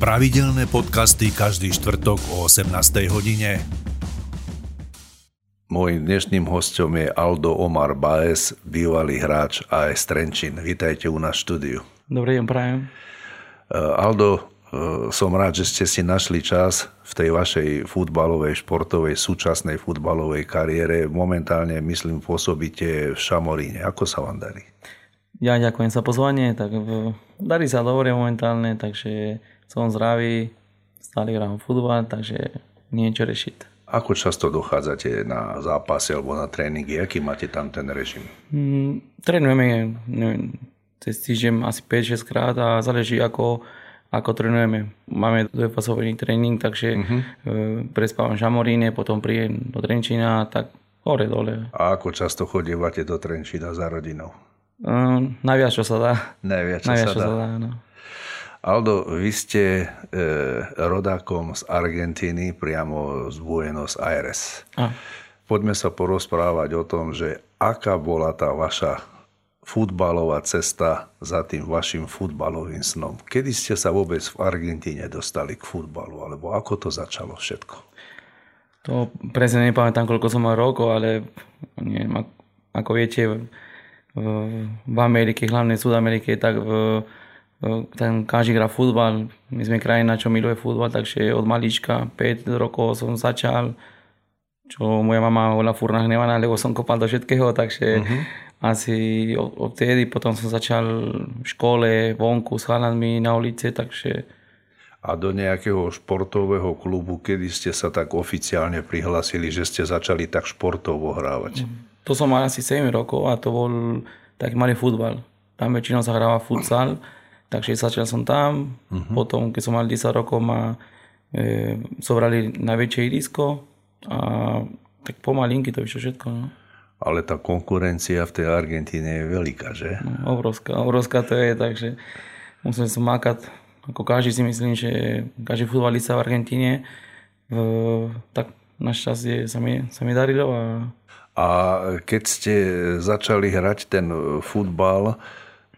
Pravidelné podcasty každý štvrtok o 18. hodine. Môjim dnešným hostom je Aldo Omar Baez, bývalý hráč AS Trenčín. Vítajte u nás štúdiu. Dobrý deň, prajem. Uh, Aldo, uh, som rád, že ste si našli čas v tej vašej futbalovej, športovej, súčasnej futbalovej kariére. Momentálne, myslím, pôsobíte v Šamoríne. Ako sa vám darí? Ja ďakujem za pozvanie, tak v, darí sa dobre momentálne, takže som zdravý, stále hrám futbal, takže niečo rešiť. Ako často dochádzate na zápasy alebo na tréningy? Aký máte tam ten režim? Mm, trénujeme neviem, cez týždeň asi 5-6 krát a záleží ako, ako trénujeme. Máme dvojfasový tréning, takže uh-huh. e, prespávam Žamoríne, potom príjem do Trenčína, tak hore dole. A ako často chodívate do Trenčína za rodinou? E, najviac, čo sa dá. Najviac, čo najviac, sa čo dá. sa dá no. Aldo, vy ste e, rodákom z Argentíny, priamo z Buenos Aires. A. Poďme sa porozprávať o tom, že aká bola tá vaša futbalová cesta za tým vašim futbalovým snom. Kedy ste sa vôbec v Argentíne dostali k futbalu, alebo ako to začalo všetko? To presne nepamätám, koľko som mal rokov, ale neviem, ako, viete, v, v Amerike, hlavne v Sudamerike, tak v, ten každý hrá futbal. My sme krajina, čo miluje futbal, takže od malička, 5 rokov som začal, čo moja mama bola furt nahnevaná, lebo som kopal do všetkého, takže uh-huh. asi odtedy potom som začal v škole, vonku s chalanmi na ulici, takže... A do nejakého športového klubu, kedy ste sa tak oficiálne prihlásili, že ste začali tak športovo hrávať? To som mal asi 7 rokov a to bol taký malý futbal. Tam väčšinou sa hráva futsal. Takže začal som tam, uh-huh. potom keď som mal 10 rokov ma e, zobrali na väčšie irisko a tak pomalinky to vyšlo všetko. No. Ale tá konkurencia v tej Argentíne je veľká, že? No, obrovská, obrovská to je, takže musel som makať, ako každý si myslím, že každý futbalista v Argentíne, v, tak našťastie sa mi, sa mi darilo. A... a keď ste začali hrať ten futbal,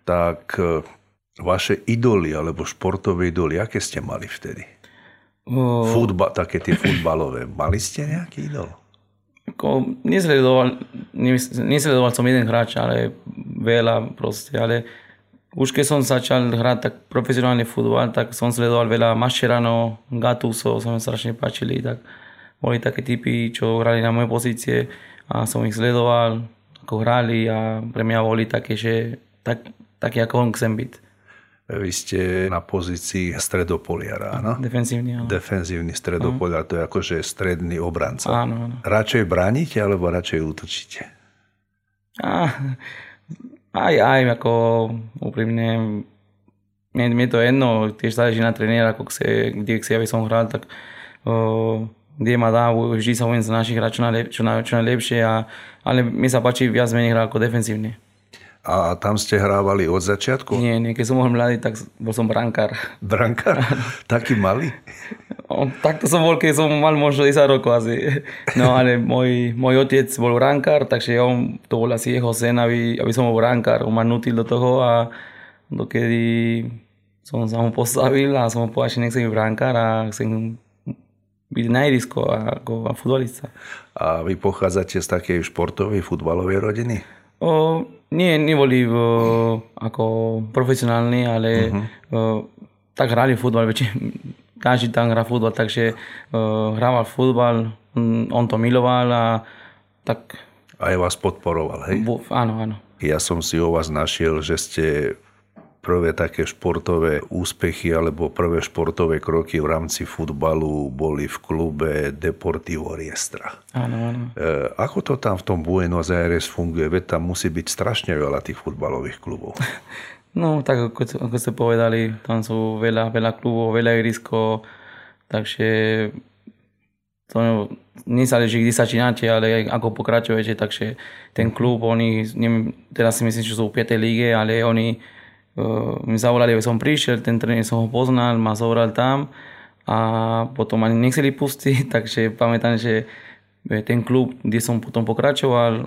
tak vaše idoly alebo športové idoly, aké ste mali vtedy? Uh, Futba, také tie futbalové. Mali ste nejaký idol? Ako, nesledoval, nesledoval som jeden hráč, ale veľa proste, ale už keď som začal hrať tak profesionálny futbal, tak som sledoval veľa Mascherano, Gattuso, sa mi strašne páčili, tak boli také typy, čo hrali na moje pozície a som ich sledoval, ako hrali a pre mňa boli také, že tak, také ako on chcem byť. Vy ste na pozícii stredopoliara, áno? Defenzívny, áno. Defenzívny stredopoliar, to je akože stredný obranca. Áno, áno. Radšej bránite, alebo radšej útočíte? Á, aj, aj, ako úprimne, mne, mne to jedno, tiež záleží na trénera, ako chce, kde chce, aby som hral, tak o, kde ma dá, vždy sa budem snažiť hrať čo, najlep, čo, čo najlepšie, a, ale mi sa páči viac menej hrať ako defenzívne. A tam ste hrávali od začiatku? Nie, nie, keď som bol mladý, tak bol som brankár. Brankár? Taký malý? O, takto som bol, keď som mal možno 10 rokov asi. No ale môj, môj otec bol brankár, takže on, to bol asi jeho sen, aby, aby som bol brankár. On ma nutil do toho a dokedy som sa mu postavil a som mu povedal, že nechcem byť brankár a chcem byť na irisko ako futbolista. A vy pochádzate z takej športovej, futbalovej rodiny? O, nie, neboli o, ako profesionálni, ale uh-huh. o, tak hrali futbal, väčšie, každý tam hrá futbal, takže o, hrával futbal, on to miloval a tak... Aj vás podporoval, hej? Bu, áno, áno. Ja som si o vás našiel, že ste prvé také športové úspechy alebo prvé športové kroky v rámci futbalu boli v klube Deportivo Riestra. Áno, áno. E, ako to tam v tom Buenos Aires funguje? Veď tam musí byť strašne veľa tých futbalových klubov. No, tak ako, ako ste povedali, tam sú veľa, veľa klubov, veľa irisko, takže to nezáleží, kde začínate, ale ako pokračujete, takže ten klub, oni, neviem, teraz si myslím, že sú v 5. líge, ale oni uh, mi zavolali, aby som prišiel, ten tréner som ho poznal, ma zobral tam a potom ani nechceli pustiť, takže pamätám, že ten klub, kde som potom pokračoval,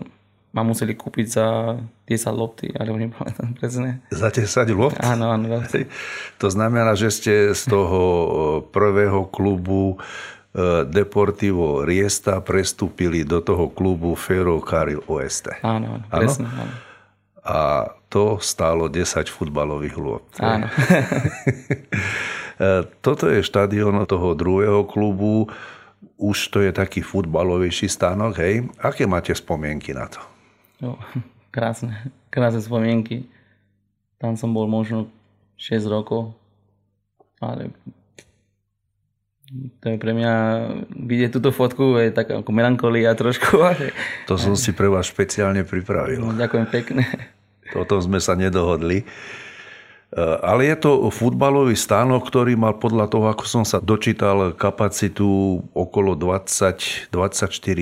ma museli kúpiť za 10 lopty, ale nepamätám presne. Za 10 lopt? Áno, áno. Lopty. To znamená, že ste z toho prvého klubu Deportivo Riesta prestúpili do toho klubu Ferro Carril Oeste. Áno, áno, presne. Áno? A to stálo 10 futbalových lôd. Áno. Toto je štadión toho druhého klubu. Už to je taký futbalovejší stánok, hej? Aké máte spomienky na to? No, krásne, krásne spomienky. Tam som bol možno 6 rokov, ale to je pre mňa, vidieť túto fotku je tak ako melancholia trošku. Ale... To som si pre vás špeciálne pripravil. No, ďakujem pekne. O tom sme sa nedohodli. E, ale je to futbalový stánok, ktorý mal podľa toho, ako som sa dočítal, kapacitu okolo 20-24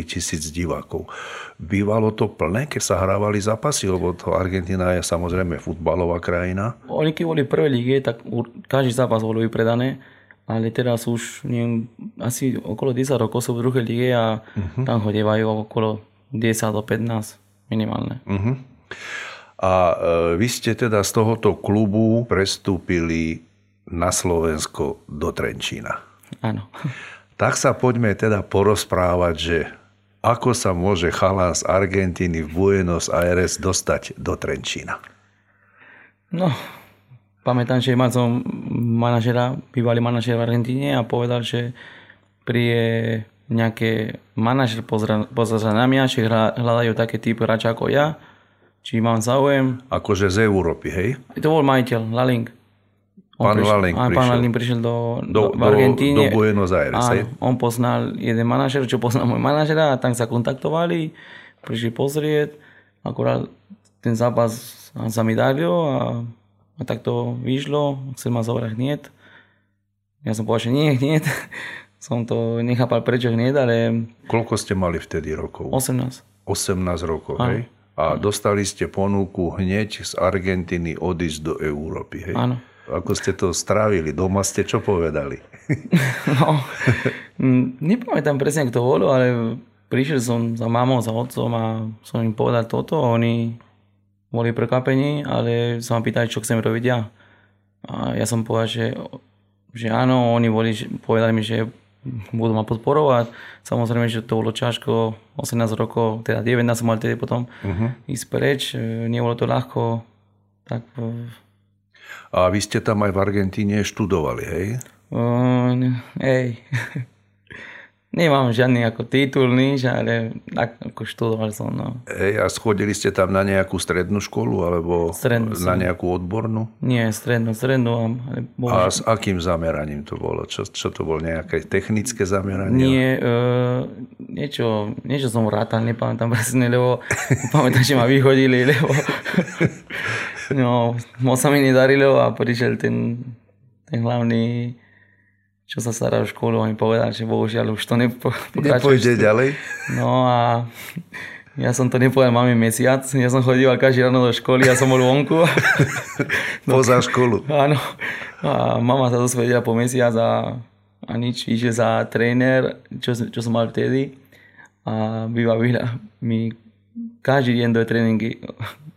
tisíc divákov. Bývalo to plné, keď sa hrávali zápasy, lebo to Argentina je samozrejme futbalová krajina. Oni keď boli v prvej lige, tak každý zápas bol vypredané ale teraz už neviem, asi okolo 10 rokov sú v druhej lige a uh-huh. tam chodievajú okolo 10 do 15 minimálne. Uh-huh. A e, vy ste teda z tohoto klubu prestúpili na Slovensko do Trenčína. Áno. Tak sa poďme teda porozprávať, že ako sa môže chalán z Argentíny v Buenos Aires dostať do Trenčína? No, pamätám, že mal som manažera, bývalý manažer v Argentíne a povedal, že príde nejaké manažer pozrieť na mňa, že hľadajú také typy hráča ako ja, či mám záujem. Akože z Európy, hej? To bol majiteľ, Laling. On pán prišiel, Laling prišiel. Pán Laling prišiel do, do, do, Argentíne. Do Buenos Aires, hej? On poznal jeden manažer, čo poznal môj manažera a tam sa kontaktovali, prišli pozrieť, akorát ten zápas sa mi daril a a tak to vyšlo, chcel ma zobrať hneď. Ja som povedal, že nie, hneď. som to nechápal prečo hneď, ale... Koľko ste mali vtedy rokov? 18. 18 rokov, Áno. hej? A dostali ste ponuku hneď z Argentíny odísť do Európy, hej? Áno. Ako ste to strávili? Doma ste čo povedali? no, nepamätám presne, kto bolo, ale prišiel som za mamou, za otcom a som im povedal toto oni boli prekvapení, ale sa ma pýtali, čo chcem robiť ja. A ja som povedal, že, že áno, oni boli, povedali mi, že budú ma podporovať. Samozrejme, že to bolo ťažko, 18 rokov, teda 19 som mal tedy potom uh-huh. ísť preč, e, nebolo to ľahko. Tak, e, a vy ste tam aj v Argentíne študovali, hej? Uh, hej. Nemám žiadny ako titul, nič, ale ako študoval som. No. Ej, a schodili ste tam na nejakú strednú školu, alebo strednú, na nejakú odbornú? Nie, strednú, strednú. Ale bol... A s akým zameraním to bolo? Čo, čo to bolo? Nejaké technické zameranie? Nie, uh, niečo, niečo som rátal, nepamätám presne, lebo pamätám, že ma vyhodili, lebo no, moc sa mi nedarilo a prišiel ten, ten hlavný čo sa stará o školu a mi povedal, že bohužiaľ už to nepo, nepôjde ďalej. No a ja som to nepovedal máme mesiac. Ja som chodíval každý ráno do školy, ja som bol vonku. Poza školu. Áno. A mama sa dosvedela po mesiac a, a nič, išiel za tréner, čo, čo som mal vtedy. A vybavila mi každý deň do tréningy.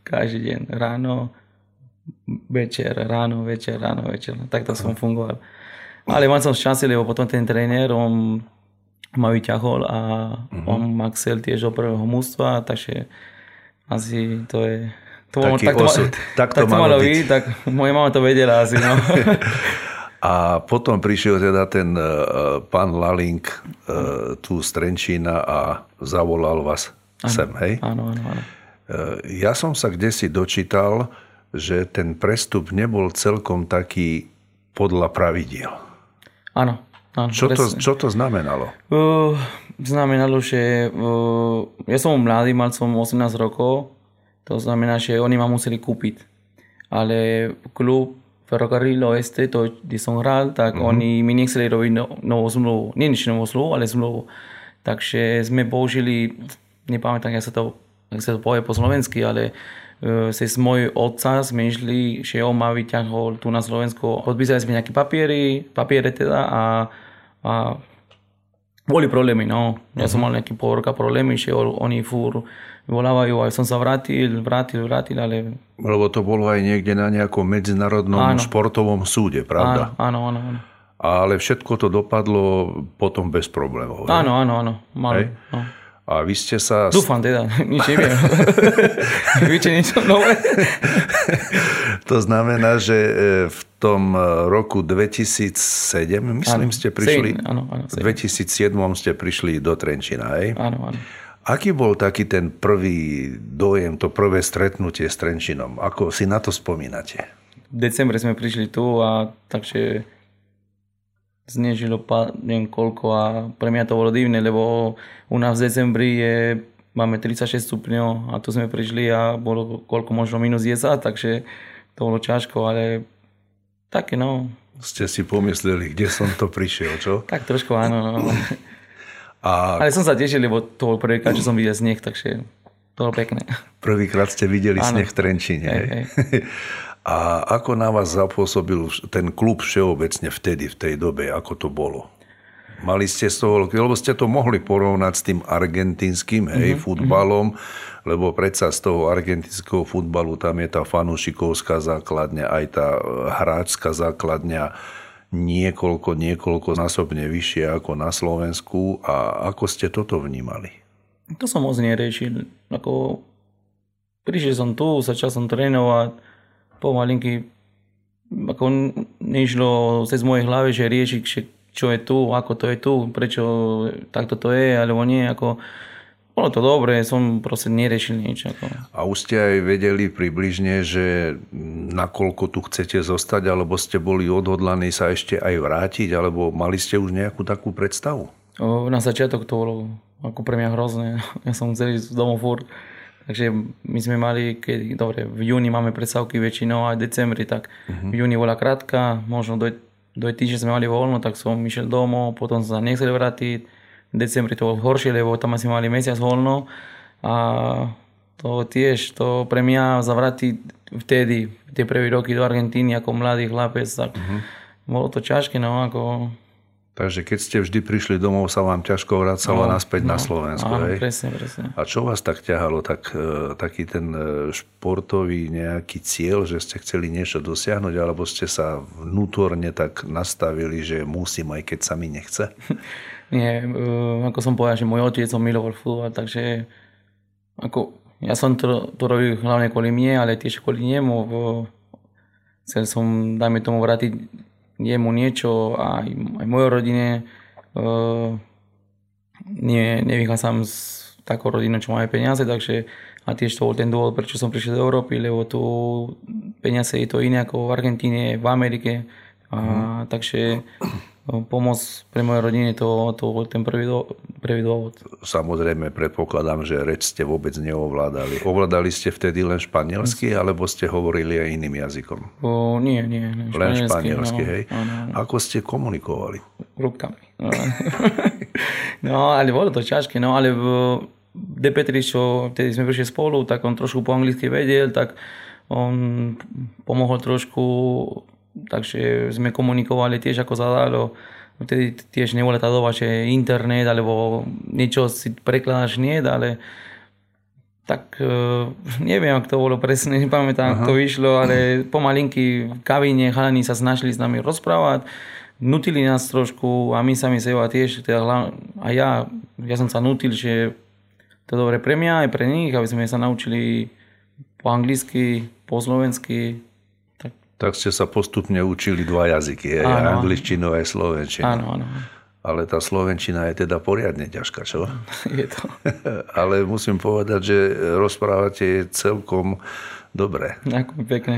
Každý deň. Ráno, večer, ráno, večer, ráno, večer. Takto som fungoval. Ale mal som šťastie, lebo potom ten tréner, on ma vyťahol a uh-huh. on ma chcel tiež do prvého mústva, takže asi to je... To Taký tak to, osud. Tak to, tak to malo byť. Tak moja mama to vedela asi. No. a potom prišiel teda ten uh, pán Lalink uh, tu z Trenčína a zavolal vás ano, sem, hej? Áno, áno, áno. Uh, ja som sa kde si dočítal, že ten prestup nebol celkom taký podľa pravidiel. Áno. áno čo, to, čo to znamenalo? Uh, znamenalo, že uh, ja som mladý, mal som 18 rokov, to znamená, že oni ma museli kúpiť. Ale klub Ferrocarril Oeste, to, kde som hral, tak uh-huh. oni mi nechceli robiť no, novú zmluvu. Nie nič novú zmluvu, ale zmluvu. Takže sme použili, nepamätám, jak sa to, jak sa to povie po slovensky, ale cez môj otca sme išli, že on ma vyťahol tu na Slovensku. Podpísali sme nejaké papiery, papiere teda a, a boli problémy, no. Ja som mal nejaký pol roka problémy, že oni fúr volávajú, aj som sa vrátil, vrátil, vrátil, ale... Lebo to bolo aj niekde na nejakom medzinárodnom áno. športovom súde, pravda? Áno, áno, áno. Ale všetko to dopadlo potom bez problémov. Áno, áno, áno. Mali, no. A vy ste sa... Dúfam teda, nič neviem. Víte niečo nové? to znamená, že e, v tom e, roku 2007, myslím, ano, ste prišli... 7, áno, áno, 2007 ste prišli do Trenčina, hej? Áno, áno. Aký bol taký ten prvý dojem, to prvé stretnutie s Trenčinom? Ako si na to spomínate? V decembri sme prišli tu a takže znežilo neviem koľko a pre mňa to bolo divné, lebo u nás v decembri je, máme 36 stupňov a tu sme prišli a bolo koľko možno minus 10, takže to bolo ťažko, ale také no. Ste si pomysleli, kde som to prišiel, čo? tak trošku áno. No. A... Ale som sa tešil, lebo to bol prvýkrát, čo som videl sneh, takže to bolo pekné. Prvýkrát ste videli ano. sneh v Trenčine. Hej, hej. A ako na vás zapôsobil ten klub všeobecne vtedy, v tej dobe, ako to bolo? Mali ste z toho, lebo ste to mohli porovnať s tým argentínskym, hej, mm-hmm. futbalom, lebo predsa z toho argentínskeho futbalu tam je tá fanúšikovská základňa, aj tá e, hráčská základňa niekoľko, niekoľko násobne vyššie ako na Slovensku. A ako ste toto vnímali? To som moc neriešil. Ako, prišiel som tu, začal som trénovať, pomalinky ako nešlo cez moje hlavy, že riešiť, čo je tu, ako to je tu, prečo takto to je, alebo nie, ako bolo to dobré, som proste neriešil nič. Ako. A už ste aj vedeli približne, že nakoľko tu chcete zostať, alebo ste boli odhodlaní sa ešte aj vrátiť, alebo mali ste už nejakú takú predstavu? Na začiatok to bolo ako pre mňa hrozné. Ja som chcel ísť domov furt. Takže my sme mali, keď, dobre, v júni máme predstavky väčšinou aj v decembri, tak uh-huh. v júni bola krátka, možno do, do týždňa sme mali voľno, tak som išiel domov, potom som sa nechcel vrátiť. V decembri to bolo horšie, lebo tam asi mali mesiac voľno a to tiež, to pre mňa zavrátiť vtedy, tie prvé roky do Argentíny ako mladý chlapec, tak uh-huh. bolo to ťažké, no ako Takže keď ste vždy prišli domov, sa vám ťažko vracalo no, naspäť no, na Slovensku. Áno, hej? presne, presne. A čo vás tak ťahalo? Tak, e, taký ten e, športový nejaký cieľ, že ste chceli niečo dosiahnuť, alebo ste sa vnútorne tak nastavili, že musím, aj keď sa mi nechce? Nie, e, ako som povedal, že môj otec som miloval futbal, takže ako, ja som to, to robil hlavne kvôli mne, ale tiež kvôli nemu. Chcel som, dajme tomu, vrátiť jemu niečo aj, aj mojej rodine. Uh, nie, nevychádzam s takou rodinou, čo máme peniaze, takže a tiež to bol ten dôvod, prečo som prišiel do Európy, lebo tu peniaze je to iné ako v Argentíne, v Amerike. A, mm. Takže pomoc pre moje rodine, to, to ten prvý, do, prvý dôvod. Samozrejme, predpokladám, že reč ste vôbec neovládali. Ovládali ste vtedy len španielsky, alebo ste hovorili aj iným jazykom? O, nie, nie. nie len španielsky, no, hej? Áno, áno. Ako ste komunikovali? Rúbkami. No. no, ale bolo to ťažké, no ale v D3, čo vtedy sme prišli spolu, tak on trošku po anglicky vedel, tak on pomohol trošku takže sme komunikovali tiež ako zadalo. Vtedy tiež nebola tá doba, že internet alebo niečo si prekladáš nie, ale tak uh, neviem, ako to bolo presne, nepamätám, ako to vyšlo, ale pomalinky v kabíne chalani sa snažili s nami rozprávať, nutili nás trošku a my sami seba tiež, teda a ja, ja som sa nutil, že to je dobre pre mňa aj pre nich, aby sme sa naučili po anglicky, po slovensky, tak ste sa postupne učili dva jazyky, aj áno, angličtinu, aj slovenčinu. Áno, áno. Ale tá slovenčina je teda poriadne ťažká, čo? Je to. Ale musím povedať, že rozprávate celkom dobre. Ďakujem pekne.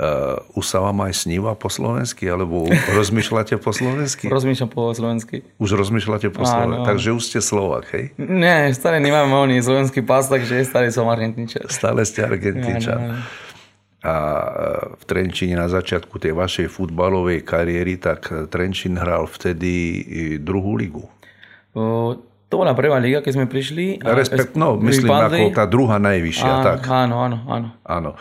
Uh, už sa vám aj sníva po slovensky, alebo rozmýšľate po slovensky? Rozmýšľam po slovensky. Už rozmýšľate po slovensky, takže už ste Slovak, hej? Nie, stále nemám oný slovenský pás, takže stále som Argentínčan. Stále ste Argentínčan a e, v Trenčine na začiatku tej vašej futbalovej kariéry, tak Trenčín hral vtedy druhú ligu. O, to bola prvá liga, keď sme prišli. Respekt, no, myslím vypadli. ako tá druhá najvyššia. Áno, tak. áno, áno, áno. áno.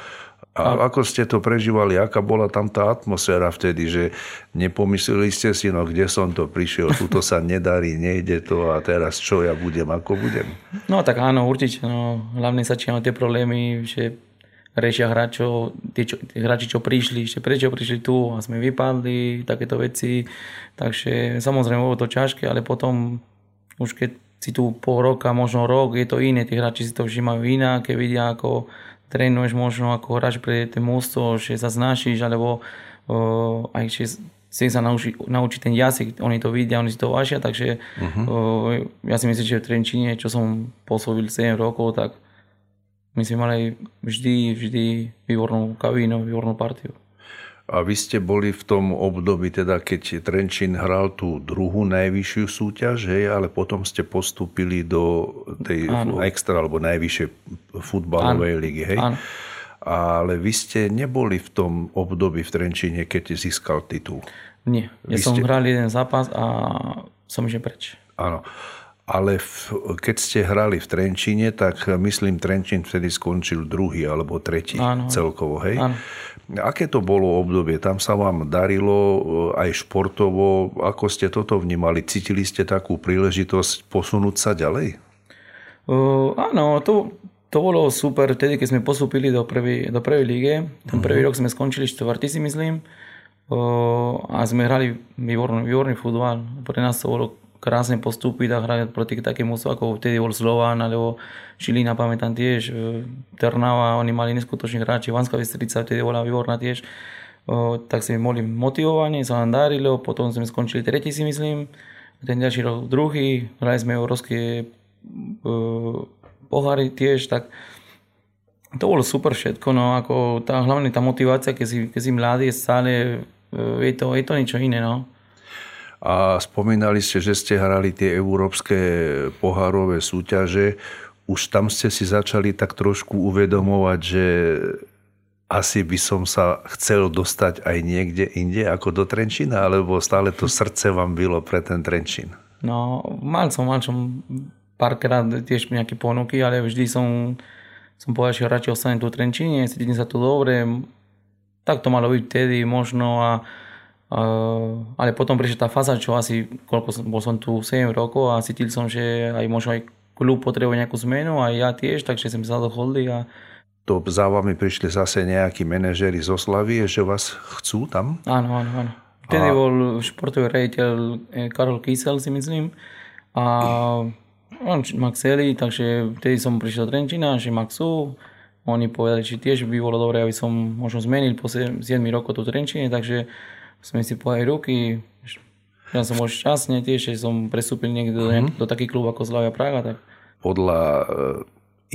A ako ste to prežívali? Aká bola tam tá atmosféra vtedy, že nepomysleli ste si, no kde som to prišiel, tuto sa nedarí, nejde to a teraz čo ja budem, ako budem? No tak áno, určite. No, hlavne začíname tie problémy, že riešia hráčov, tí, čo, tí hráči, čo prišli, ešte prečo prišli tu a sme vypadli, takéto veci. Takže samozrejme bolo to ťažké, ale potom už keď si tu pol roka, možno rok, je to iné, tí hráči si to vžímajú inak, keď vidia, ako trénuješ možno ako hráč pre ten mústvo, že sa znášiš, alebo uh, aj že si sa naučí ten jazyk, oni to vidia, oni si to vážia, takže uh-huh. uh, ja si myslím, že v Trenčine, čo som pôsobil 7 rokov, tak my sme mali vždy, vždy výbornú kabínu, výbornú partiu. A vy ste boli v tom období, teda keď Trenčín hral tú druhú najvyššiu súťaž, hej, ale potom ste postúpili do tej Áno. extra alebo najvyššej futbalovej Áno. ligy, hej? Áno. Ale vy ste neboli v tom období v Trenčíne, keď získal titul. Nie, ja vy som ste... hral jeden zápas a som išiel preč. Áno ale v, keď ste hrali v Trenčine, tak myslím, Trenčín vtedy skončil druhý alebo tretí áno, celkovo, hej? Áno. Aké to bolo obdobie? Tam sa vám darilo eh, aj športovo. Ako ste toto vnímali? Cítili ste takú príležitosť posunúť sa ďalej? Uh, áno, to, to bolo super vtedy, keď sme postúpili do prvej, do prvej líge. Ten prvý uh-huh. rok sme skončili štvrtý, si myslím. Uh, a sme hrali výborný, výborný futbal. Pre nás to bolo krásne postúpiť a hrať proti takým mužstvom, ako vtedy bol Slován, alebo Šilina, pamätám tiež, e, Trnava, oni mali neskutočných hráči, Vanská Vystrica vtedy bola výborná tiež. O, tak sme boli motivovaní, sa nám darilo, potom sme skončili tretí si myslím, ten ďalší rok druhý, hrali sme európske pohary tiež, tak to bolo super všetko, no ako tá, hlavne tá motivácia, keď si, keď si mladý, stále, e, je to, je to niečo iné, no a spomínali ste, že ste hrali tie európske pohárové súťaže. Už tam ste si začali tak trošku uvedomovať, že asi by som sa chcel dostať aj niekde inde ako do Trenčína, alebo stále to srdce vám bylo pre ten Trenčín? No, mal som, mal som párkrát tiež nejaké ponuky, ale vždy som, som povedal, že radšej ostanem tu v Trenčíne, cítim sa tu dobre. Tak to malo byť vtedy možno a Uh, ale potom prišla tá fáza, čo asi, koľko som, bol som tu 7 rokov a cítil som, že aj možno aj klub potrebuje nejakú zmenu a ja tiež, takže sme sa dohodli a to za vami prišli zase nejakí manažery zo Slavie, že vás chcú tam? Áno, áno, áno. Vtedy a... bol športový rejiteľ eh, Karol Kysel, si myslím. A on ma chceli, takže vtedy som prišiel do Trenčina, že ma chcú. Oni povedali, že tiež by bolo dobré, aby som možno zmenil po 7 rokov tu Trenčine, takže sme si pohali ruky. Ja som bol šťastný tiež, že som presúpil niekde mm-hmm. do, do taký klub ako Slavia Praga. Tak. Podľa e,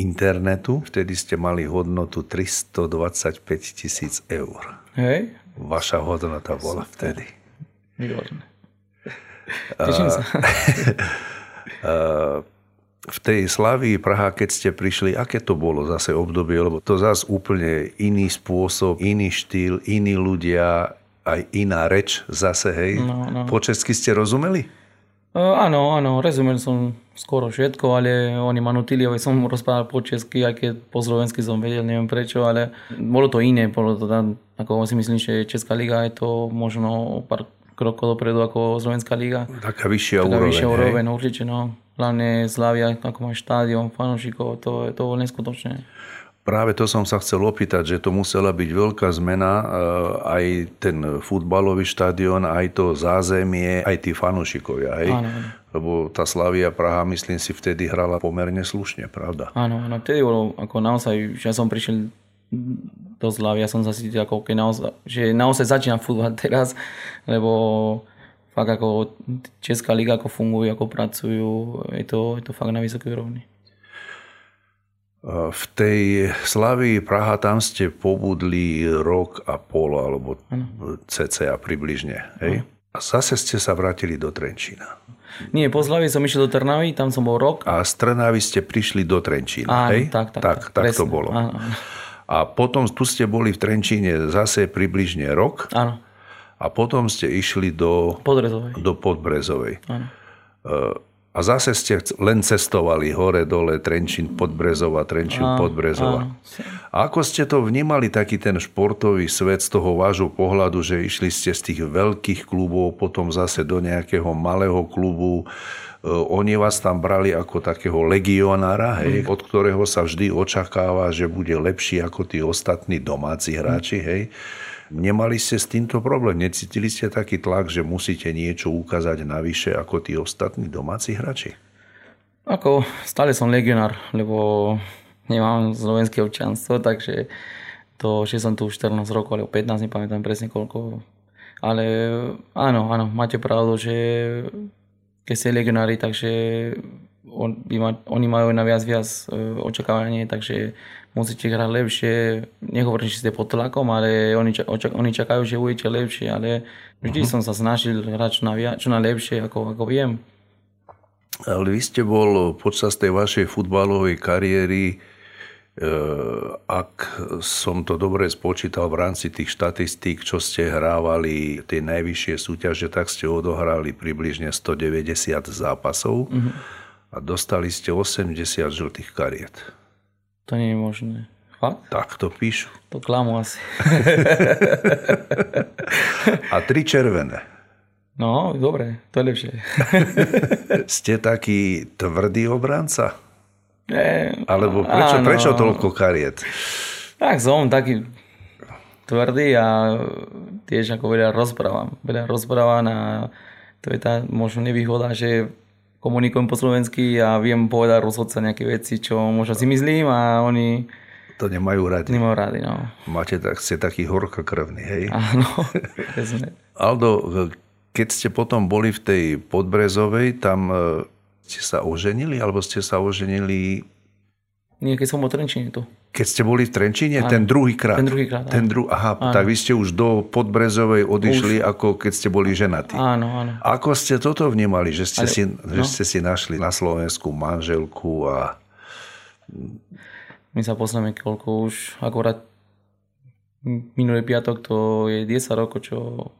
internetu vtedy ste mali hodnotu 325 tisíc eur. Hej. Vaša hodnota bola vtedy. Výborné. Teším sa. v tej Slavii Praha, keď ste prišli, aké to bolo zase obdobie, lebo to zase úplne iný spôsob, iný štýl, iní ľudia, aj iná reč zase, hej. No, no. Po česky ste rozumeli? Uh, áno, áno, rozumel som skoro všetko, ale oni ma nutili, aby som rozprával po česky, aj keď po slovensky som vedel, neviem prečo, ale bolo to iné, bolo to tam, ako si myslím, že Česká liga je to možno pár krokov dopredu ako Slovenská liga. Taká vyššia Taká úroveň, vyššia úroveň, určite, no. Hlavne Slavia, ako má štádion, fanúšikov, to, to bolo neskutočné. Práve to som sa chcel opýtať, že to musela byť veľká zmena, eh, aj ten futbalový štadión, aj to zázemie, aj tí fanúšikovia, hej? Áno. Lebo tá Slavia Praha, myslím si, vtedy hrala pomerne slušne, pravda? Áno, áno, vtedy bolo ako naozaj, ja som prišiel do Slavia, som sa cítil ako keď naozaj, že naozaj začína futbal teraz, lebo fakt ako Česká liga, ako fungujú, ako pracujú, je to, je to fakt na vysokej úrovni. V tej Slavii Praha tam ste pobudli rok a pol, alebo cca približne. Hej? A zase ste sa vrátili do Trenčína. Nie, po Slavii som išiel do Trnavy, tam som bol rok. A z Trnavy ste prišli do Trenčína, Áno, hej? tak, tak, tak, tak, tak to bolo. Áno, áno. A potom tu ste boli v Trenčíne zase približne rok. Áno. A potom ste išli do Podbrezovej. Do Podbrezovej. Áno. Uh, A zase ste len cestovali hore, dole, Trenčín, Podbrezova, Trenčín, Podbrezova. A ako ste to vnímali, taký ten športový svet z toho vášho pohľadu, že išli ste z tých veľkých klubov, potom zase do nejakého malého klubu, e, oni vás tam brali ako takého legionára, hej, mm. od ktorého sa vždy očakáva, že bude lepší ako tí ostatní domáci hráči. Hej. Nemali ste s týmto problém? Necítili ste taký tlak, že musíte niečo ukázať navyše ako tí ostatní domáci hráči? Ako stále som legionár, lebo nemám slovenské občanstvo, takže to, že som tu 14 rokov, alebo 15, nepamätám presne koľko. Ale áno, áno, máte pravdu, že keď ste legionári, takže on, oni majú na viac viac e, očakávanie, takže musíte hrať lepšie. Nehovorím, že ste pod tlakom, ale oni, oni čakajú, že budete lepšie, ale vždy uh-huh. som sa snažil hrať čo, na, čo na lepšie, ako, ako viem. Ale vy ste bol počas tej vašej futbalovej kariéry, e, ak som to dobre spočítal v rámci tých štatistík, čo ste hrávali tie najvyššie súťaže, tak ste odohrali približne 190 zápasov uh-huh. a dostali ste 80 žltých kariet. To nie je možné. Fakt? Tak to píšu. To klamu asi. A tri červené. No, dobre, to je lepšie. Ste taký tvrdý obranca? Nie. Alebo prečo, áno. prečo toľko kariet? Tak som taký tvrdý a tiež ako veľa rozprávam. Veľa rozprávam a to je tá možno nevýhoda, že komunikujem po slovensky a viem povedať rozhodca nejaké veci, čo možno si myslím a oni to nemajú radi. Nemajú radi, no. Máte tak, ste taký horkokrvný, hej? Áno, Aldo, keď ste potom boli v tej Podbrezovej, tam e, ste sa oženili, alebo ste sa oženili... Nie, keď som bol Trenčine tu. Keď ste boli v Trenčine, ten druhý krát. Ten druhý krát, ten dru- Aha, áno. tak vy ste už do Podbrezovej odišli, už. ako keď ste boli ženatí. Áno, áno. Ako ste toto vnímali, že ste, Ale, si, no. že ste si našli na Slovensku manželku a... My sa poznáme koľko už, akorát minulý piatok to je 10 rokov, čo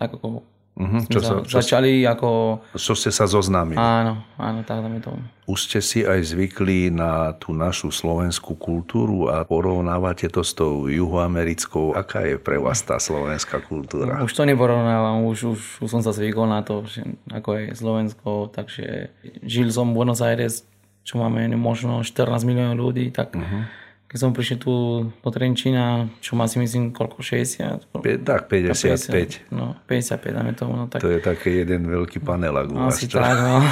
tak ako Uh-huh, čo sa, čo začali ako... Čo ste sa zoznámili. Áno, áno, tak dáme to. Už ste si aj zvykli na tú našu slovenskú kultúru a porovnávate to s tou juhoamerickou. Aká je pre vás tá slovenská kultúra? Už to neporovnávam, už, už, už som sa zvykol na to, že ako je Slovensko, takže žil som v Buenos Aires, čo máme možno 14 miliónov ľudí, tak uh-huh keď som prišiel tu do Trenčína, čo má si myslím koľko, 60? Tak, 55. 50, no, 55, dáme tomu. No, tak... To je také jeden veľký panelak u Asi tak, no.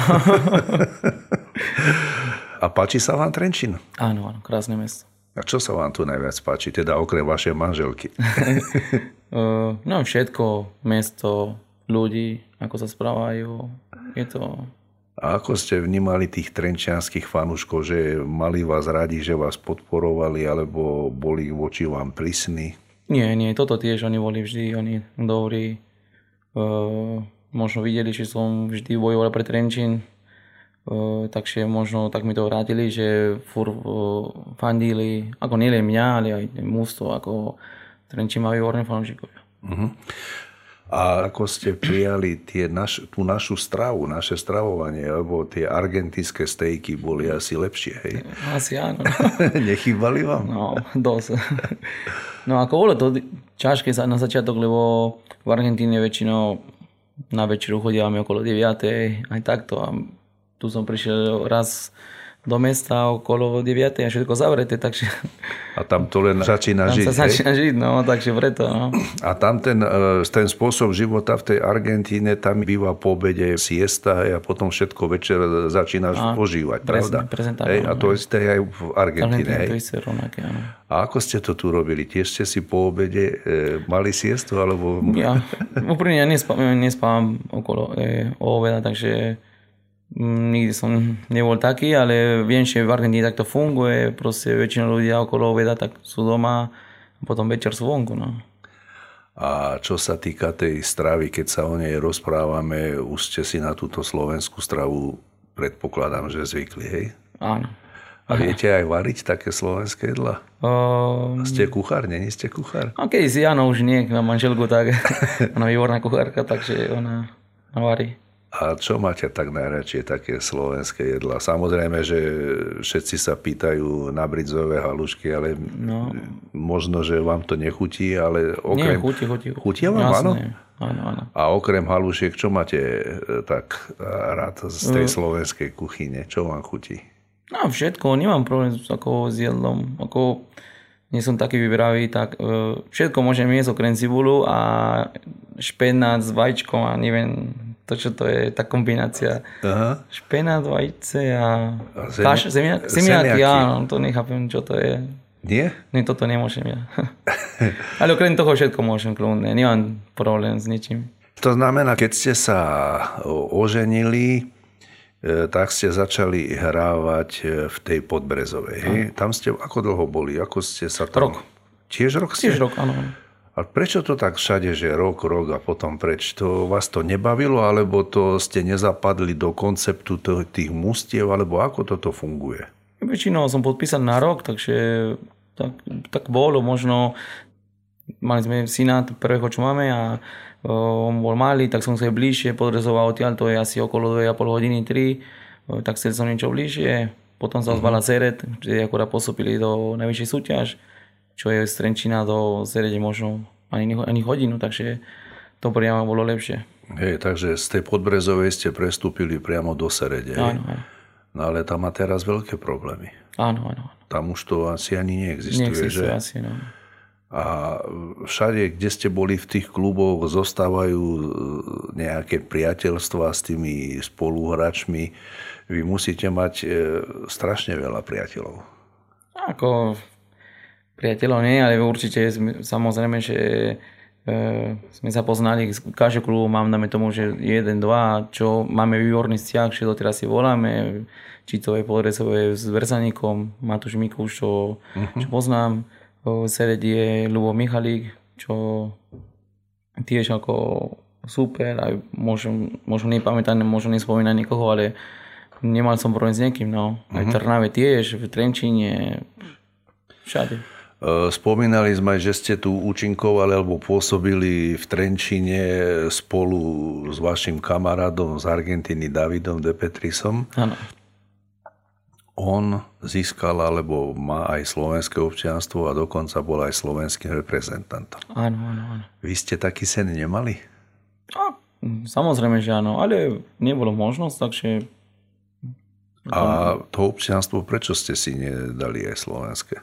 A páči sa vám Trenčín? Áno, áno, krásne mesto. A čo sa vám tu najviac páči, teda okrem vašej manželky? no všetko, mesto, ľudí, ako sa správajú. Je to a ako ste vnímali tých trenčianských fanúškov, že mali vás radi, že vás podporovali, alebo boli voči vám prísni? Nie, nie, toto tiež oni boli vždy, oni dobrí. E, možno videli, že som vždy bojoval pre Trenčín, e, takže možno tak mi to vrátili, že fur e, fandili, ako nielen mňa, ale aj mústvo, ako Trenčín má výborné fanúšikovia. Uh-huh. A ako ste prijali tie naš, tú našu stravu, naše stravovanie, lebo tie argentínske stejky boli asi lepšie, hej? Asi áno. Nechýbali vám? No, dosť. No ako bolo to ťažké na začiatok, lebo v Argentíne väčšinou na večeru chodívame okolo 9. aj takto. A tu som prišiel raz do mesta okolo 9 a všetko zavreté, takže... A tam to len začína tam žiť, sa začína žiť, no, takže preto, no. A tam ten, e, ten spôsob života v tej Argentíne, tam býva po obede siesta a potom všetko večer začínaš a, ožívať, presne, pravda? Presne hej, a to isté aj v Argentíne, hej? to isté rovnaké, áno. A ako ste to tu robili? Tiež ste si po obede e, mali siestu, alebo... Ja, úprimne ja nespávam, nespávam okolo e, o obeda, takže nikdy som nebol taký, ale viem, že v Argentíne takto funguje, proste väčšina ľudia okolo obeda tak sú doma a potom večer sú vonku. No. A čo sa týka tej stravy, keď sa o nej rozprávame, už ste si na túto slovenskú stravu predpokladám, že zvykli, hej? Áno. A viete aj variť také slovenské jedla? Um, ste kuchár, není ste kuchár? A keď si áno, už nie, na manželku tak, ona výborná kuchárka, takže ona varí. A čo máte tak najradšie také slovenské jedla? Samozrejme, že všetci sa pýtajú na bridzové halušky, ale no. možno, že vám to nechutí, ale okrem... Nie, chutí, chutí. Chutia vám, áno? Áno, áno. A okrem halušiek, čo máte e, tak rád z tej mm. slovenskej kuchyne? Čo vám chutí? No všetko, nemám problém s, ako, s jedlom. Ako, nie som taký vyberavý, tak všetko môžem jesť okrem cibulu a špenát s vajíčkom a neviem, to čo to je, tá kombinácia. Aha. Špenát, vajíce a, a zemi- kaš, zemiak, zemiaky, áno, to nechápem, čo to je. Nie? Nie, toto nemôžem ja. Ale okrem toho všetko môžem kľudne, nemám problém s ničím. To znamená, keď ste sa oženili, E, tak ste začali hrávať e, v tej Podbrezovej. Hej? Tam ste ako dlho boli? Ako ste sa tam... Rok. Tiež rok ste? Tiež rok, áno. A prečo to tak všade, že rok, rok a potom preč? To vás to nebavilo, alebo to ste nezapadli do konceptu tých mustiev, alebo ako toto funguje? Väčšinou som podpísal na rok, takže tak, tak bolo možno. Mali sme syna prvého, čo máme a on bol malý, tak som sa bližšie podrezoval odtiaľ, to je asi okolo 2,5 hodiny, 3, tak chcel som niečo bližšie. Potom sa ozvala uh-huh. Seret, kde akurát postupili do najvyššej súťaž, čo je z Trenčína do Serede možno ani, ani hodinu, takže to priamo bolo lepšie. Hej, takže z tej Podbrezovej ste prestúpili priamo do Serede. Áno, áno. No ale tam má teraz veľké problémy. Áno, áno. Tam už to asi ani neexistuje, neexistuje že? asi, no a všade, kde ste boli v tých kluboch, zostávajú e, nejaké priateľstva s tými spoluhráčmi. Vy musíte mať e, strašne veľa priateľov. Ako priateľov nie, ale určite samozrejme, že e, sme sa poznali, každý klub mám, dáme tomu, že jeden, dva, čo máme výborný vzťah, že teraz si voláme, či to je podresové s Verzaníkom, Matúš Mikuš, čo, uh-huh. čo poznám sred je Lubo Michalík, čo tiež ako super, aj možno, možno nepamätám, možno nespomínam nikoho, ale nemal som problém s niekým, no. Aj v mhm. Trnave tiež, v Trenčíne, všade. E, spomínali sme, že ste tu účinkovali alebo pôsobili v Trenčine spolu s vašim kamarádom z Argentíny Davidom De Petrisom. Áno on získal alebo má aj slovenské občianstvo a dokonca bol aj slovenským reprezentantom. Áno, áno, áno. Vy ste taký sen nemali? No, samozrejme, že áno, ale nebolo možnosť, takže... A to občianstvo, prečo ste si nedali aj slovenské?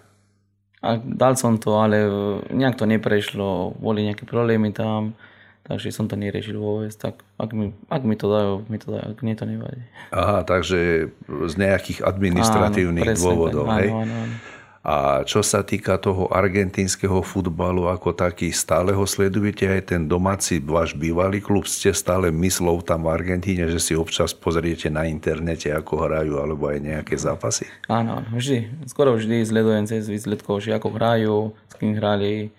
A dal som to, ale nejak to neprešlo, boli nejaké problémy tam takže som to neriešil vôbec, tak ak mi, ak mi to dajú, mi to dajú, ak mne to nevadí. Aha, takže z nejakých administratívnych áno, dôvodov, tak, hej? Áno, áno, áno. A čo sa týka toho argentínskeho futbalu ako taký, stále ho sledujete aj ten domáci váš bývalý klub? Ste stále myslov tam v Argentíne, že si občas pozriete na internete, ako hrajú, alebo aj nejaké zápasy? Áno, vždy. Skoro vždy sledujem cez výsledkov, že ako hrajú, s kým hrali,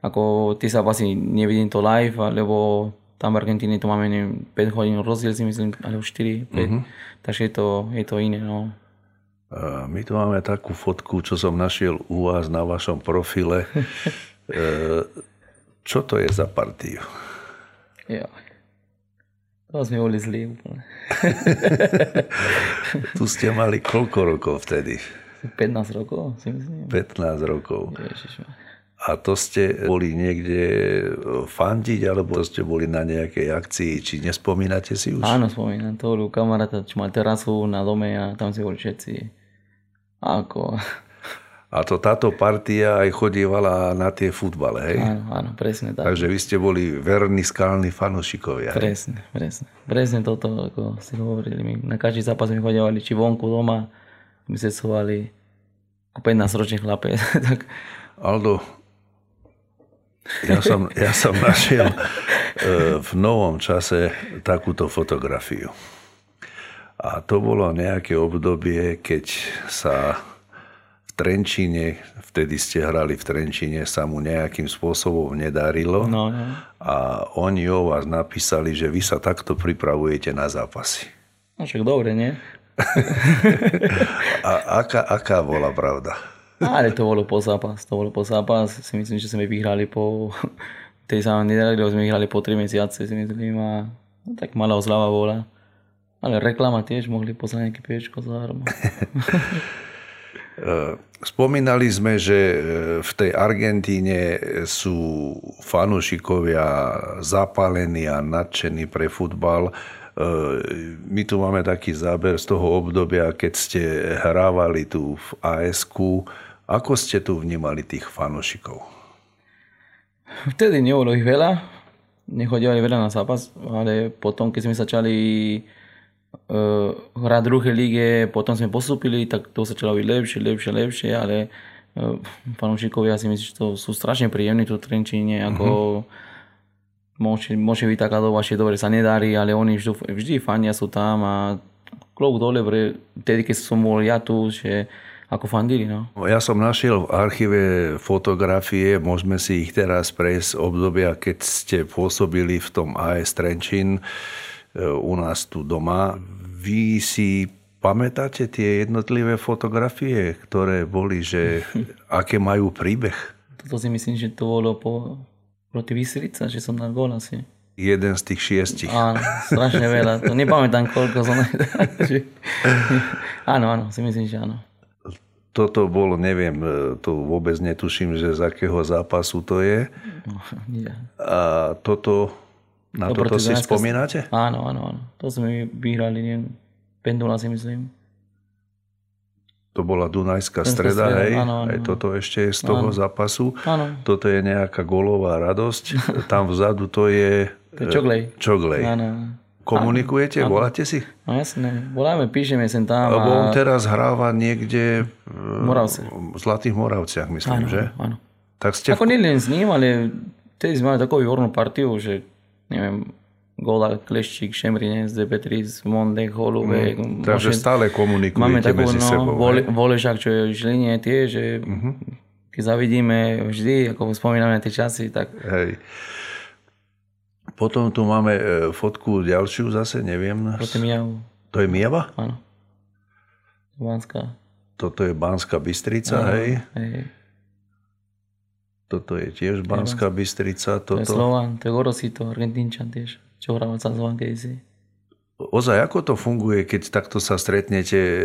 ako tie zápasy nevidím to live, lebo tam v Argentíne to máme neviem, 5 hodín rozdiel si myslím, alebo 4, 5. Uh-huh. Takže je to, je to iné. No. My tu máme takú fotku, čo som našiel u vás na vašom profile. e, čo to je za partiu? Jo. To sme boli zlí úplne. tu ste mali koľko rokov vtedy? 15 rokov, si myslím. 15 rokov. Ježiš. A to ste boli niekde e, fandiť, alebo ste boli na nejakej akcii, či nespomínate si už? Áno, spomínam. To bol kamaráta, čo mal terasu na dome a tam si boli všetci. Ako... A to táto partia aj chodievala na tie futbale, hej? Áno, áno, presne tak. Takže vy ste boli verní skalní fanúšikovia. Presne, presne. Presne toto, ako si hovorili. My na každý zápas my chodievali, či vonku, doma. My sa chovali ako 15 ročných chlapec. tak... Aldo, ja som, ja som našiel e, v novom čase takúto fotografiu. A to bolo nejaké obdobie, keď sa v Trenčine, vtedy ste hrali v Trenčine, sa mu nejakým spôsobom nedarilo. No, no. A oni o vás napísali, že vy sa takto pripravujete na zápasy. No však dobre, nie? a aká, aká bola pravda? Ale to bolo po zápas, to bolo po zápas. Si myslím, že sme vyhrali po tej samej nedali, sme vyhrali po 3 mesiace, si myslím. A No, tak malá oslava bola. Ale reklama tiež mohli poslať nejaké piečko zadarmo. Spomínali sme, že e, v tej Argentíne sú fanúšikovia zapálení a nadšení pre futbal. E, my tu máme taký záber z toho obdobia, keď ste hrávali tu v asq Ako ste tu vnímali tých fanúšikov? Vtedy nebolo ich veľa, nechodili veľa na zápas, ale potom, keď sme začali uh, hrať druhé lige, potom sme postupili, tak to začalo byť lepšie, lepšie, lepšie, ale uh, fanúšikovia si myslím, že to sú strašne príjemní tu v Trenčíne, ako uh-huh. môže, môže byť taká doba, že dobre sa nedarí, ale oni vždy, vždy fania sú tam a klok dole, pre, tedy keď som bol ja tu, že ako fandili. No. Ja som našiel v archíve fotografie, môžeme si ich teraz prejsť obdobia, keď ste pôsobili v tom AS Trenčín e, u nás tu doma. Vy si pamätáte tie jednotlivé fotografie, ktoré boli, že aké majú príbeh? Toto si myslím, že to bolo po, proti Vysrica, že som na gól asi. Jeden z tých šiestich. Áno, strašne veľa. To nepamätám, koľko som... áno, áno, si myslím, že áno toto bolo, neviem, e, to vôbec netuším, že z akého zápasu to je. No, A toto, na to toto si spomínate? Áno, áno, áno. To sme vyhrali, neviem, Pendula si myslím. To bola Dunajská streda, streda, hej? Áno, áno, Aj toto ešte je z toho áno. zápasu. Áno. Toto je nejaká golová radosť. Tam vzadu to je... To je Čoglej. Čoglej. Áno. Komunikujete? Áno. Voláte si? No jasne. Voláme, píšeme sem tam. Lebo on teraz hráva niekde Moravce. v Zlatých Moravciach, myslím, áno, že? Áno. Tak ste... Ako v... s ním, ale tedy sme mali takovú výbornú partiu, že neviem, Gola, Kleščík, Šemrinec, DB3, Mondek, Holubek. Mm, takže môže... stále komunikujete Máme takú, medzi no, sebou. Vole, Volešák, čo je v Žiline tie, že uh-huh. keď zavidíme vždy, ako spomíname na tie časy, tak... Hej. Potom tu máme e, fotku ďalšiu zase, neviem. Proti Mijavu. To je Mijava? Áno. Banská. Toto je Banská Bystrica, Áno, hej? hej. Toto je tiež Banská Bystrica. Toto... To je Slovan, to je Gorosito, Argentínčan tiež, čo hrával sa Slovan kedysi. Ozaj, ako to funguje, keď takto sa stretnete e,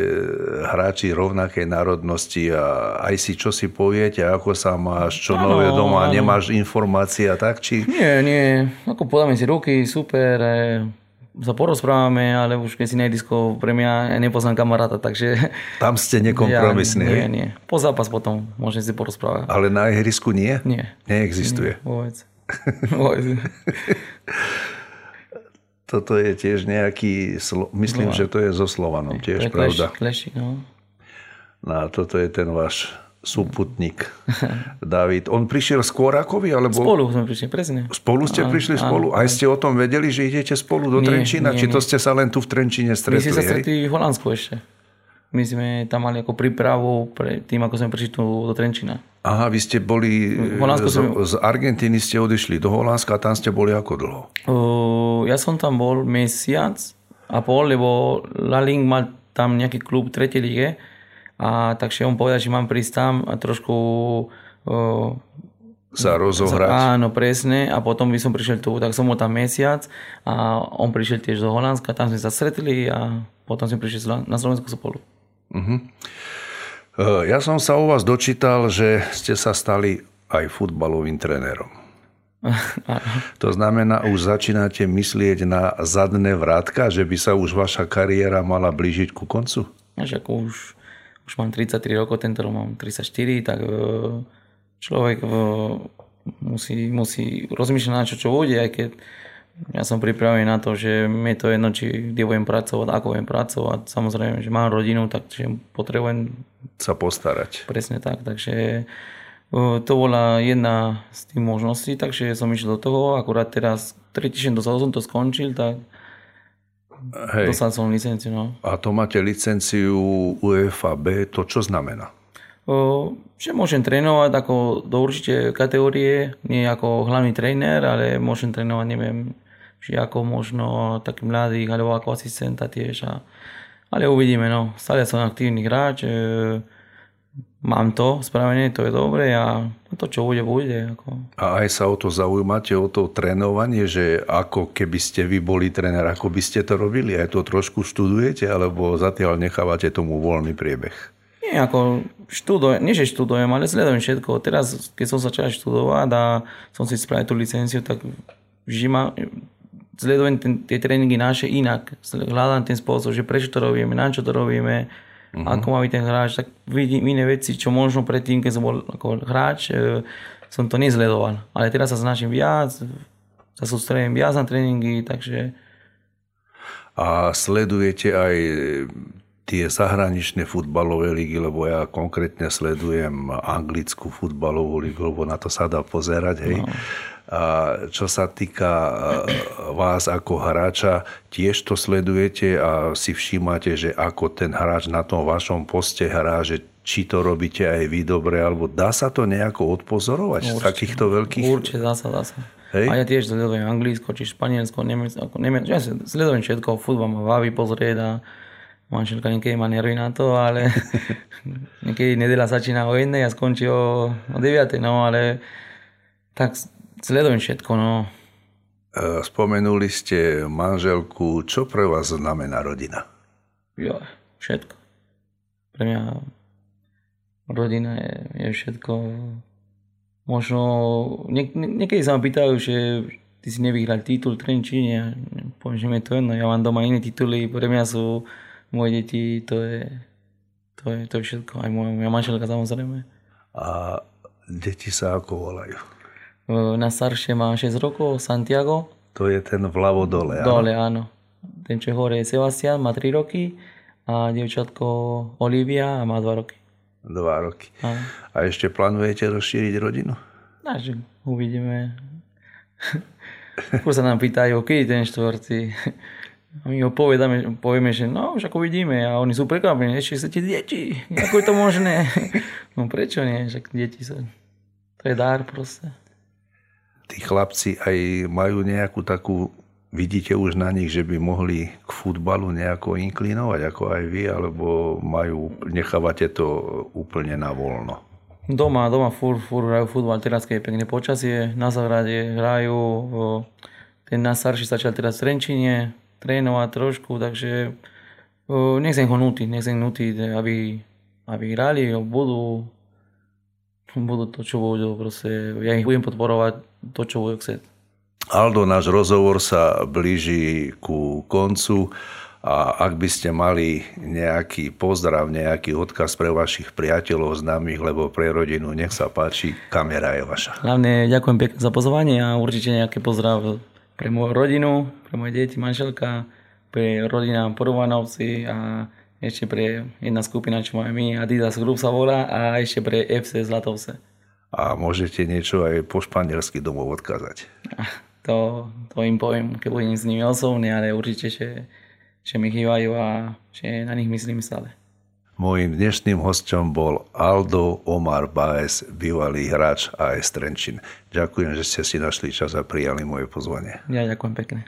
hráči rovnakej národnosti a aj si čo si poviete, ako sa máš, čo ano, nové doma, ano. nemáš informácie a tak? Či... Nie, nie. Ako podáme si ruky, super, e, sa porozprávame, ale už keď si nejdisko pre mňa, ja nepoznám kamaráta, takže... Tam ste nekompromisní, ja, Nie, nie. Po zápas potom môžem si porozprávať. Ale na ihrisku nie? Nie. Neexistuje? Nie, vôbec. vôbec. Toto je tiež nejaký, myslím, no. že to je so Slovanom tiež, je pravda. Klešik, no. no. a toto je ten váš súputník, David. On prišiel skôr ako vy? Alebo... Spolu sme prišli, presne. Spolu ste prišli áno, spolu? Aj ste o tom vedeli, že idete spolu do nie, Trenčína? Nie, Či to nie. ste sa len tu v Trenčíne stretli? My sme sa stretli v Holandsku ešte. My sme tam mali ako prípravu pre tým, ako sme prišli tu do Trenčína. Aha, vy ste boli... Z, som... z Argentíny ste odišli do Holandska a tam ste boli ako dlho? Uh, ja som tam bol mesiac a pol, lebo Laling mal tam nejaký klub tretej lige a takže on povedal, že mám prísť tam a trošku uh, sa rozohrať. Áno, presne. A potom by som prišiel tu, tak som bol tam mesiac a on prišiel tiež do Holandska, tam sme sa stretli a potom sme prišli na Slovensku spolu. Uh-huh. Ja som sa u vás dočítal, že ste sa stali aj futbalovým trénerom. to znamená, už začínate myslieť na zadné vrátka, že by sa už vaša kariéra mala blížiť ku koncu? Až ako už, už mám 33 rokov, tento rok mám 34, tak e, človek e, musí, musí rozmýšľať na čo, čo bude, aj keď ja som pripravený na to, že mi to jedno, či kde budem pracovať, ako budem pracovať. Samozrejme, že mám rodinu, takže potrebujem sa postarať. Presne tak, takže to bola jedna z tých možností, takže som išiel do toho, akurát teraz, tretí týždeň dozadu som to skončil, tak Hej. dostal som licenciu. No. A to máte licenciu UEFA B, to čo znamená? O, že môžem trénovať ako do určite kategórie, nie ako hlavný tréner, ale môžem trénovať, neviem, či ako možno taký mladých, alebo ako asistenta tiež. A, ale uvidíme, no. Stále som aktívny hráč. E, mám to spravené, to je dobre a to, čo bude, bude. Ako. A aj sa o to zaujímate, o to trénovanie, že ako keby ste vy boli tréner, ako by ste to robili? Aj to trošku študujete, alebo zatiaľ nechávate tomu voľný priebeh? Nie, ako študujem, nie že študujem, ale sledujem všetko. Teraz, keď som začal študovať a som si spravil tú licenciu, tak vždy ma, sledujem ten, tie tréningy naše inak. Hľadám ten spôsob, že prečo to robíme, na čo to robíme, uh-huh. má byť ten hráč, tak vidím iné veci, čo možno predtým, keď som bol ako hráč, e, som to nezledoval. Ale teraz sa snažím viac, sa sústredím viac na tréningy, takže... A sledujete aj tie zahraničné futbalové ligy, lebo ja konkrétne sledujem anglickú futbalovú ligu, lebo na to sa dá pozerať, hej. No. A čo sa týka e, vás ako hráča, tiež to sledujete a si všímate, že ako ten hráč na tom vašom poste hrá, že či to robíte aj vy dobre, alebo dá sa to nejako odpozorovať určite, z takýchto veľkých... Určite, dá sa, dá sa. Hej? A ja tiež sledujem Anglicko, či Španielsko, Nemecko, Nemecko, ja sledujem všetko, futbal ma baví pozrieť a manželka niekedy má nervy na to, ale niekedy nedela začína o jednej a skončí o, o 9. No ale tak Sledujem všetko, no. E, spomenuli ste manželku. Čo pre vás znamená rodina? Jo, všetko. Pre mňa rodina je, je všetko. Možno, nie, niekedy sa ma pýtajú, že ty si nevyhral titul Trenčíne. Poviem, že mi je to jedno. Ja mám doma iné tituly. Pre mňa sú moje deti, to je, to je, to je všetko. Aj moja, moja manželka samozrejme. A deti sa ako volajú? Na staršie má 6 rokov, Santiago. To je ten vľavo dole, áno? Dole, áno. Ten, čo hore je Sebastian, má 3 roky a dievčatko Olivia má 2 roky. 2 roky. Áno. A ešte plánujete rozšíriť rodinu? Takže uvidíme. Fúr sa nám pýtajú, kedy ten štvrtý. A my ho povedame, povieme, že no, už ako vidíme. A oni sú prekvapení, ešte chcete deti. Ako je to možné? No prečo nie? Však deti sú... To je dar proste tí chlapci aj majú nejakú takú, vidíte už na nich, že by mohli k futbalu nejako inklinovať, ako aj vy, alebo majú, nechávate to úplne na voľno? Doma, doma fur, fur hrajú futbal, teraz keď je pekné počasie, na zahrade hrajú, ten najstarší začal teraz v Trenčine trénovať trošku, takže nechcem ho nutiť, nechcem nutiť, aby, aby hrali, budú, budú to, čo budú, proste, ja ich budem podporovať to, čo budú chcieť. Aldo, náš rozhovor sa blíži ku koncu a ak by ste mali nejaký pozdrav, nejaký odkaz pre vašich priateľov, známych, lebo pre rodinu, nech sa páči, kamera je vaša. Hlavne ďakujem pekne za pozvanie a určite nejaký pozdrav pre moju rodinu, pre moje deti, manželka, pre rodina Porovanovci a ešte pre jedna skupina, čo máme my, Adidas Group sa volá a ešte pre FC Zlatovce a môžete niečo aj po španielsky domov odkázať. To, to im poviem, keď budem s nimi osobne, ale určite, že, že mi chýbajú a že na nich myslím stále. Mojím dnešným hostom bol Aldo Omar Baez, bývalý hráč AS Trenčín. Ďakujem, že ste si našli čas a prijali moje pozvanie. Ja ďakujem pekne.